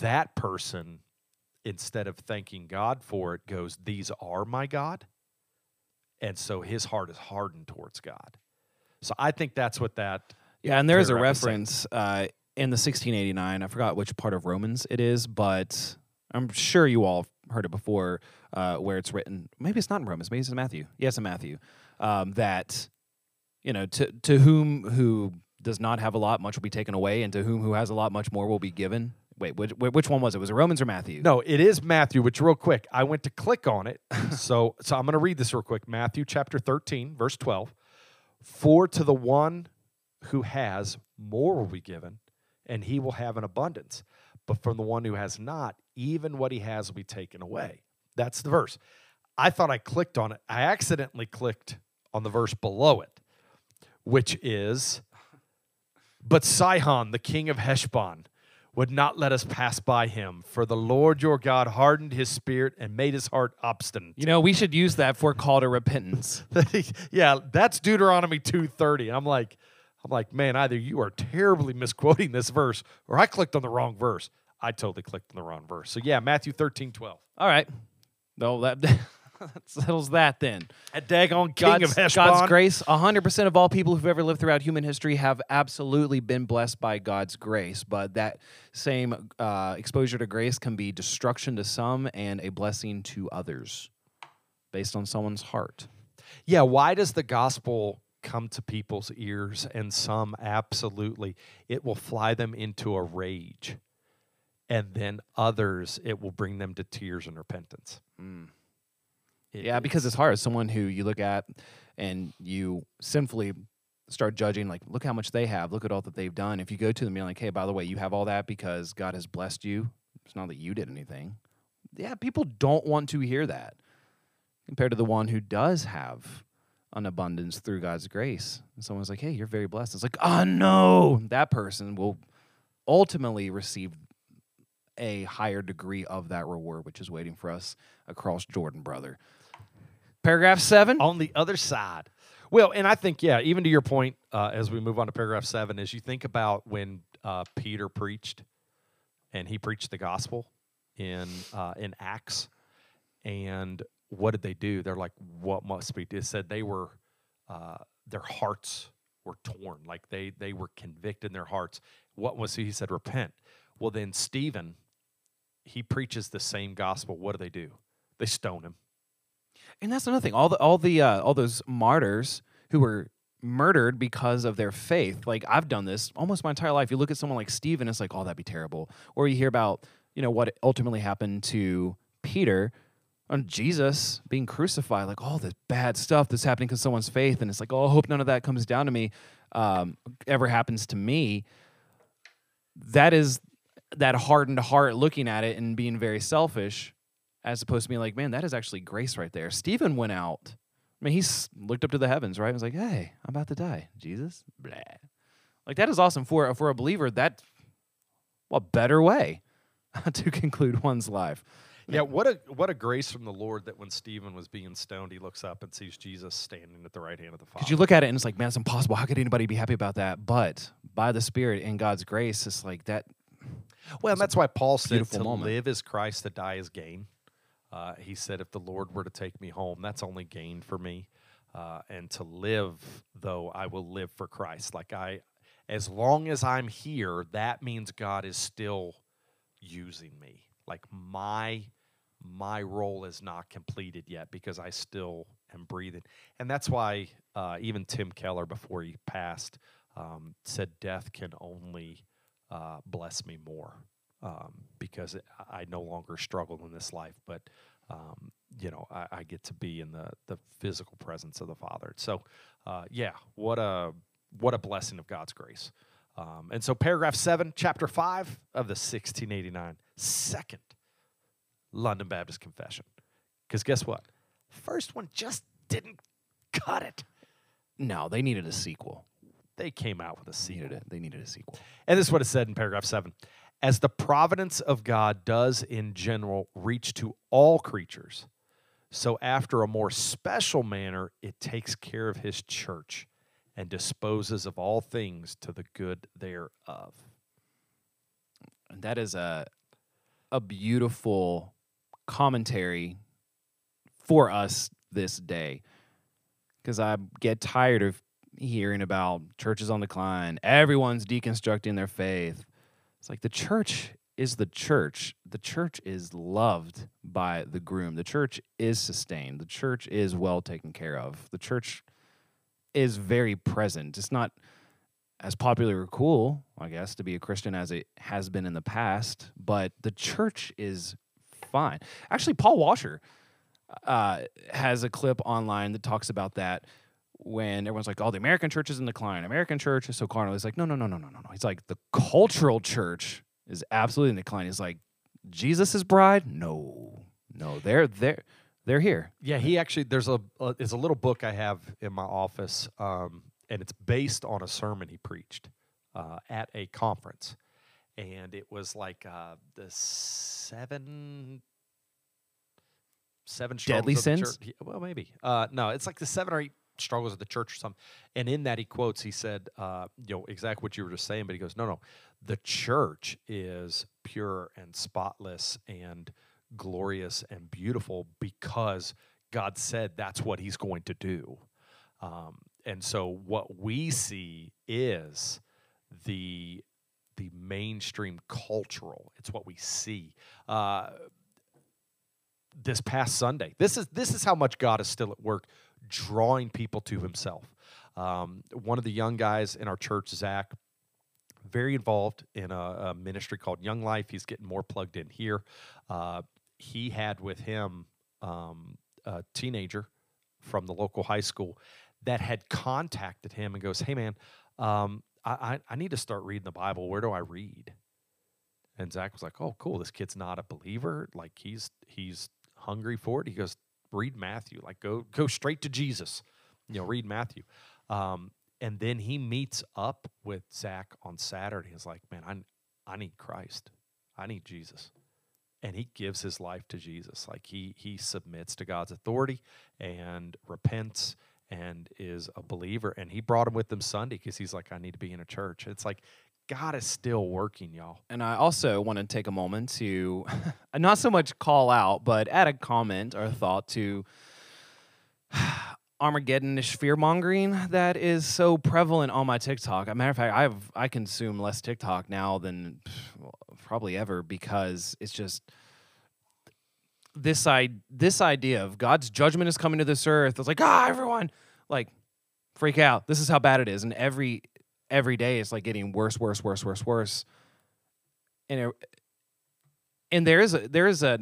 That person, instead of thanking God for it, goes, These are my God. And so his heart is hardened towards God. So I think that's what that. Yeah, and there is a paragraph is saying. reference uh, in the 1689. I forgot which part of Romans it is, but I'm sure you all heard it before, uh, where it's written. Maybe it's not in Romans. Maybe it's in Matthew. Yes, in Matthew. Um, that you know, to to whom who does not have a lot, much will be taken away, and to whom who has a lot, much more will be given. Wait, which, which one was it? Was it Romans or Matthew? No, it is Matthew, which real quick, I went to click on it. so so I'm going to read this real quick. Matthew chapter 13, verse 12. For to the one who has more will be given, and he will have an abundance. But from the one who has not, even what he has will be taken away. That's the verse. I thought I clicked on it. I accidentally clicked on the verse below it, which is But Sihon, the king of Heshbon, would not let us pass by him, for the Lord your God hardened his spirit and made his heart obstinate. You know, we should use that for call to repentance. yeah, that's Deuteronomy 2:30. I'm like, I'm like, man, either you are terribly misquoting this verse, or I clicked on the wrong verse. I totally clicked on the wrong verse. So yeah, Matthew 13, 12. All right. No, that, that settles that then. A daggone king God's, of Heshbon. God's grace. 100% of all people who've ever lived throughout human history have absolutely been blessed by God's grace. But that same uh, exposure to grace can be destruction to some and a blessing to others based on someone's heart. Yeah, why does the gospel come to people's ears and some absolutely it will fly them into a rage and then others it will bring them to tears and repentance. Mm. It- yeah, because it's hard. As Someone who you look at and you sinfully start judging, like, look how much they have, look at all that they've done. If you go to them, you're like, hey, by the way, you have all that because God has blessed you. It's not that you did anything. Yeah, people don't want to hear that compared to the one who does have an abundance through God's grace. And someone's like, hey, you're very blessed. It's like, oh no, that person will ultimately receive a higher degree of that reward, which is waiting for us across Jordan, brother. Paragraph seven. on the other side. Well, and I think, yeah, even to your point, uh, as we move on to paragraph seven, as you think about when uh, Peter preached and he preached the gospel in uh, in Acts, and what did they do? They're like, what must be? It said they were, uh, their hearts were torn, like they they were convicted in their hearts. What was he? He said, repent. Well, then Stephen, he preaches the same gospel. What do they do? They stone him. And that's another thing. All the all the uh, all those martyrs who were murdered because of their faith. Like I've done this almost my entire life. You look at someone like Stephen, it's like, oh, that'd be terrible. Or you hear about, you know, what ultimately happened to Peter on Jesus being crucified, like all this bad stuff that's happening because someone's faith, and it's like, oh, I hope none of that comes down to me, um, ever happens to me. That is that hardened heart looking at it and being very selfish, as opposed to being like, man, that is actually grace right there. Stephen went out. I mean, he's looked up to the heavens, right? He was like, hey, I'm about to die. Jesus, blah. Like that is awesome for for a believer. That what better way to conclude one's life? Yeah, what a what a grace from the Lord that when Stephen was being stoned, he looks up and sees Jesus standing at the right hand of the Father. Because you look at it and it's like, man, it's impossible. How could anybody be happy about that? But by the Spirit and God's grace, it's like that. Well, that's why Paul said to moment. live is Christ, to die is gain. Uh, he said, if the Lord were to take me home, that's only gain for me. Uh, and to live, though, I will live for Christ. Like I, as long as I'm here, that means God is still using me. Like my my role is not completed yet because I still am breathing. And that's why uh, even Tim Keller, before he passed, um, said death can only uh, bless me more um, because I no longer struggle in this life, but um, you know I, I get to be in the the physical presence of the Father. So uh, yeah, what a what a blessing of God's grace. Um, and so paragraph seven, chapter five of the 1689, second London Baptist Confession. Because guess what? First one just didn't cut it. No, they needed a sequel. They came out with a They sequel. needed. They needed a sequel. And this is what it said in paragraph seven. As the providence of God does in general reach to all creatures, so after a more special manner, it takes care of his church and disposes of all things to the good thereof. And that is a a beautiful commentary for us this day because I get tired of hearing about churches on decline. Everyone's deconstructing their faith. It's like the church is the church. The church is loved by the groom. The church is sustained. The church is well taken care of. The church is very present. It's not as popular or cool, I guess, to be a Christian as it has been in the past, but the church is fine. Actually, Paul Washer uh, has a clip online that talks about that when everyone's like, "Oh, the American church is in decline. American church is so carnal." He's like, "No, no, no, no, no, no, no." He's like, "The cultural church is absolutely in decline." He's like, "Jesus' bride? No, no, they're they're they're here." Yeah, he actually there's a uh, a little book I have in my office, um, and it's based on a sermon he preached uh, at a conference, and it was like uh, the seven seven Deadly sins? Well, maybe. Uh, no, it's like the seven or eight struggles of the church or something. And in that, he quotes. He said, uh, you know, exactly what you were just saying. But he goes, no, no, the church is pure and spotless and glorious and beautiful because God said that's what He's going to do. Um, and so, what we see is the the mainstream cultural. It's what we see. Uh, this past Sunday. This is this is how much God is still at work, drawing people to Himself. Um, one of the young guys in our church, Zach, very involved in a, a ministry called Young Life. He's getting more plugged in here. Uh, he had with him um, a teenager from the local high school that had contacted him and goes, "Hey, man, um, I, I I need to start reading the Bible. Where do I read?" And Zach was like, "Oh, cool. This kid's not a believer. Like he's he's hungry for it." He goes, "Read Matthew. Like go go straight to Jesus. You know, read Matthew." Um, and then he meets up with Zach on Saturday. He's like, "Man, I I need Christ. I need Jesus." And he gives his life to Jesus. Like he he submits to God's authority and repents and is a believer. And he brought him with him Sunday because he's like, "I need to be in a church." It's like God is still working, y'all. And I also want to take a moment to not so much call out, but add a comment or a thought to Armageddonish fear mongering that is so prevalent on my TikTok. As a matter of fact, I've I consume less TikTok now than probably ever because it's just this I this idea of God's judgment is coming to this earth. It's like ah everyone like freak out. This is how bad it is, and every every day it's like getting worse, worse, worse, worse, worse. And it, and there is a there is a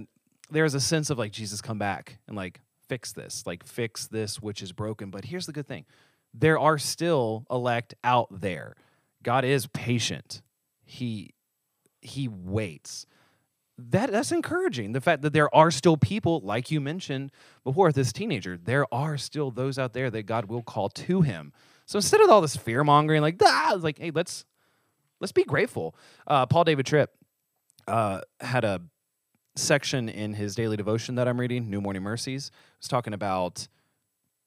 there is a sense of like Jesus come back and like fix this, like fix this which is broken. But here's the good thing: there are still elect out there. God is patient. He he waits. That that's encouraging. The fact that there are still people, like you mentioned before, this teenager, there are still those out there that God will call to Him. So instead of all this fear mongering, like ah, like hey, let's let's be grateful. Uh, Paul David Tripp uh, had a section in his daily devotion that I'm reading, New Morning Mercies. was talking about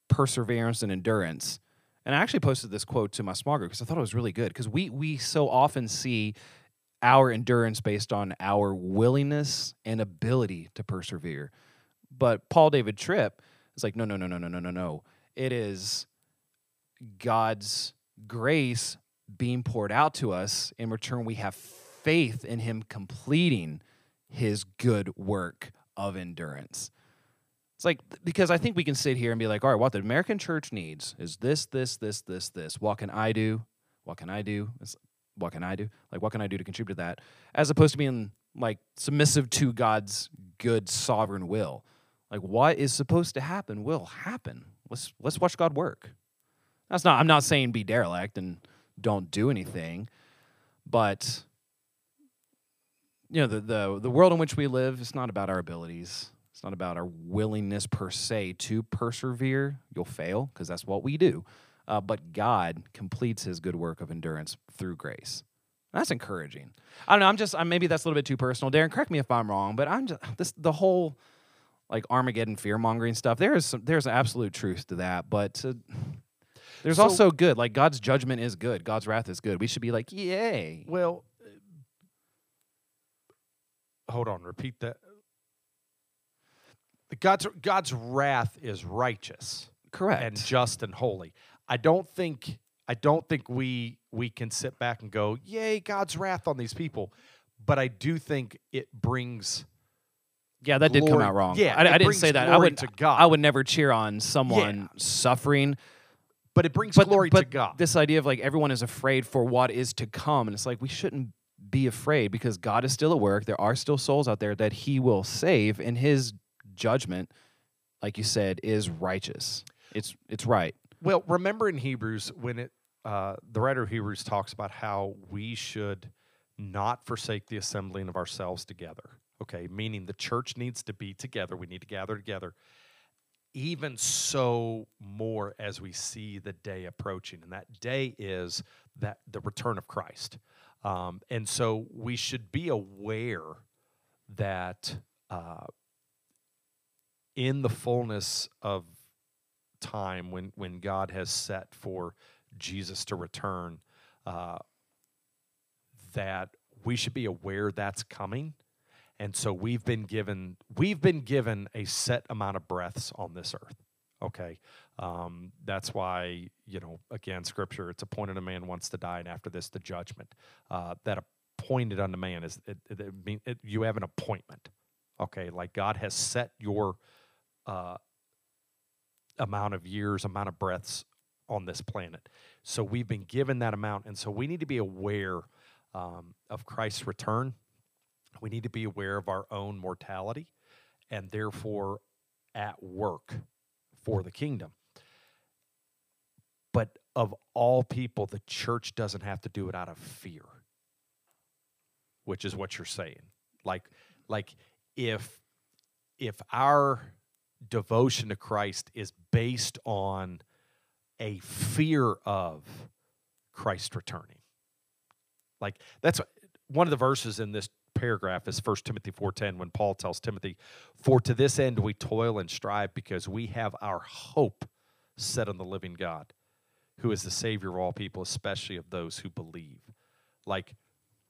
perseverance and endurance. And I actually posted this quote to my small group because I thought it was really good. Because we we so often see our endurance based on our willingness and ability to persevere. But Paul David Tripp is like, no, no, no, no, no, no, no. It is God's grace being poured out to us. In return, we have faith in Him completing His good work of endurance. It's like, because I think we can sit here and be like, all right, what the American church needs is this, this, this, this, this. What can I do? What can I do? What can I do? Like, what can I do to contribute to that? As opposed to being like submissive to God's good sovereign will. Like, what is supposed to happen will happen. Let's let's watch God work. That's not. I'm not saying be derelict and don't do anything, but you know the the the world in which we live. It's not about our abilities. It's not about our willingness per se to persevere. You'll fail because that's what we do. Uh, but God completes His good work of endurance through grace. That's encouraging. I don't know. I'm just. I, maybe that's a little bit too personal. Darren, correct me if I'm wrong, but I'm just this the whole like Armageddon fear mongering stuff. There is some. There's absolute truth to that, but. Uh, there's So- also good. Like God's judgment is good. God's wrath is good. We should be like, yay. Well, uh, hold on, repeat that. God's God's wrath is righteous Correct. and just and holy. I don't think I don't think we we can sit back and go, "Yay, God's wrath on these people." But I do think it brings yeah, that did come out wrong. yeah, I, I didn't say that. I would. to God. I would never cheer on someone suffering. But it brings But glory but to God. this idea of like everyone is afraid for what is to come, and it's like we shouldn't be afraid because God is still at work. There are still souls out there that He will save, and His judgment, like you said, is righteous. It's it's right. Well, remember in Hebrews when it uh, the writer of Hebrews talks about how we should not forsake the assembling of ourselves together. Okay, meaning the church needs to be together. We need to gather together. Even so, more as we see the day approaching, and that day is that the return of Christ. Um, and so we should be aware that uh, in the fullness of time when when God has set for Jesus to return, uh, that we should be aware that's coming, and so we've been given we've been given a set amount of breaths on this earth. Okay, um, that's why you know again, Scripture it's appointed a man wants to die, and after this the judgment. Uh, that appointed unto man is it, it, it mean it, you have an appointment. Okay, like God has set your uh, amount of years, amount of breaths on this planet. So we've been given that amount. And so we need to be aware um, of Christ's return. We need to be aware of our own mortality and therefore at work for the kingdom. But of all people, the church doesn't have to do it out of fear, which is what you're saying. Like, like if if our devotion to Christ is based on a fear of Christ returning. Like that's one of the verses in this paragraph is 1 Timothy 4:10 when Paul tells Timothy, "For to this end we toil and strive because we have our hope set on the living God, who is the savior of all people, especially of those who believe." Like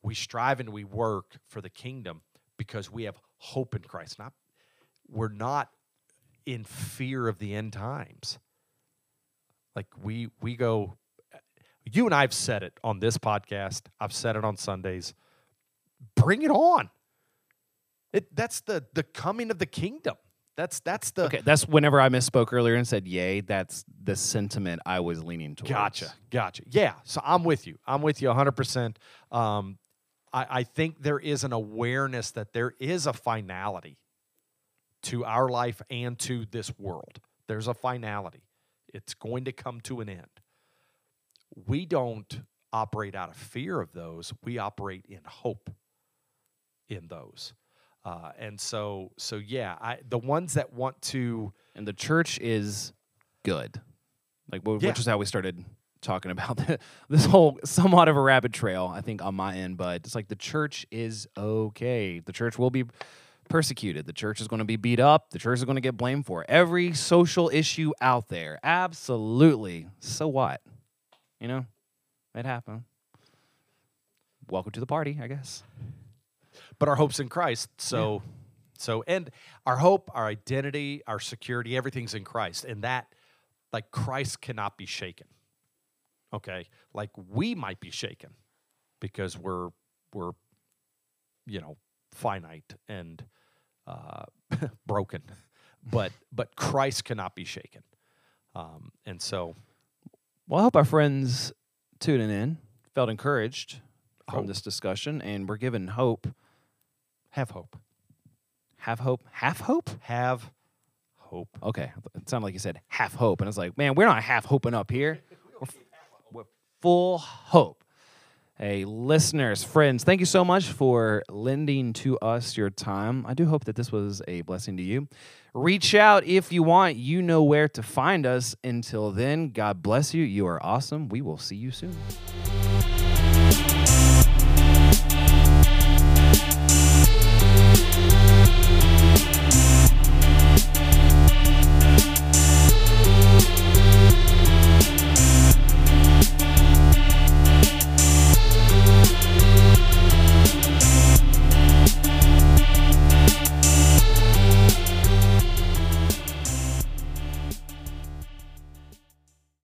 we strive and we work for the kingdom because we have hope in Christ. Not we're not in fear of the end times. Like we we go you and I've said it on this podcast. I've said it on Sundays. Bring it on. It that's the the coming of the kingdom. That's that's the Okay, that's whenever I misspoke earlier and said yay. That's the sentiment I was leaning towards. Gotcha. Gotcha. Yeah. So I'm with you. I'm with you 100%. Um, I, I think there is an awareness that there is a finality to our life and to this world. There's a finality. It's going to come to an end. We don't operate out of fear of those, we operate in hope in those. Uh, and so, so yeah, I, the ones that want to, and the church is good. Like, Yeah. which is how we started talking about this whole somewhat of a rabbit trail, I think, on my end. But it's like the church is okay. The church will be persecuted. The church is going to be beat up. The church is going to get blamed for every social issue out there. Absolutely. So what? You know, it happened. Welcome to the party, I guess. But our hope's in Christ. So, so, and our hope, our identity, our security, everything's in Christ, and that, like, Christ cannot be shaken. Okay, like we might be shaken because we're we're, you know, finite and uh, broken, but but Christ cannot be shaken, um, and so Well, I hope our friends tuning in felt encouraged from Hope. this discussion and we're given hope. Have hope, Have hope? Half hope? have hope. Okay. It sounded like you said half hope. And I was like, man, we're not half hoping up here. We're, we're full hope. Hey, listeners, friends, thank you so much for lending to us your time. I do hope that this was a blessing to you. Reach out if you want. You know where to find us. Until then, God bless you. You are awesome. We will see you soon.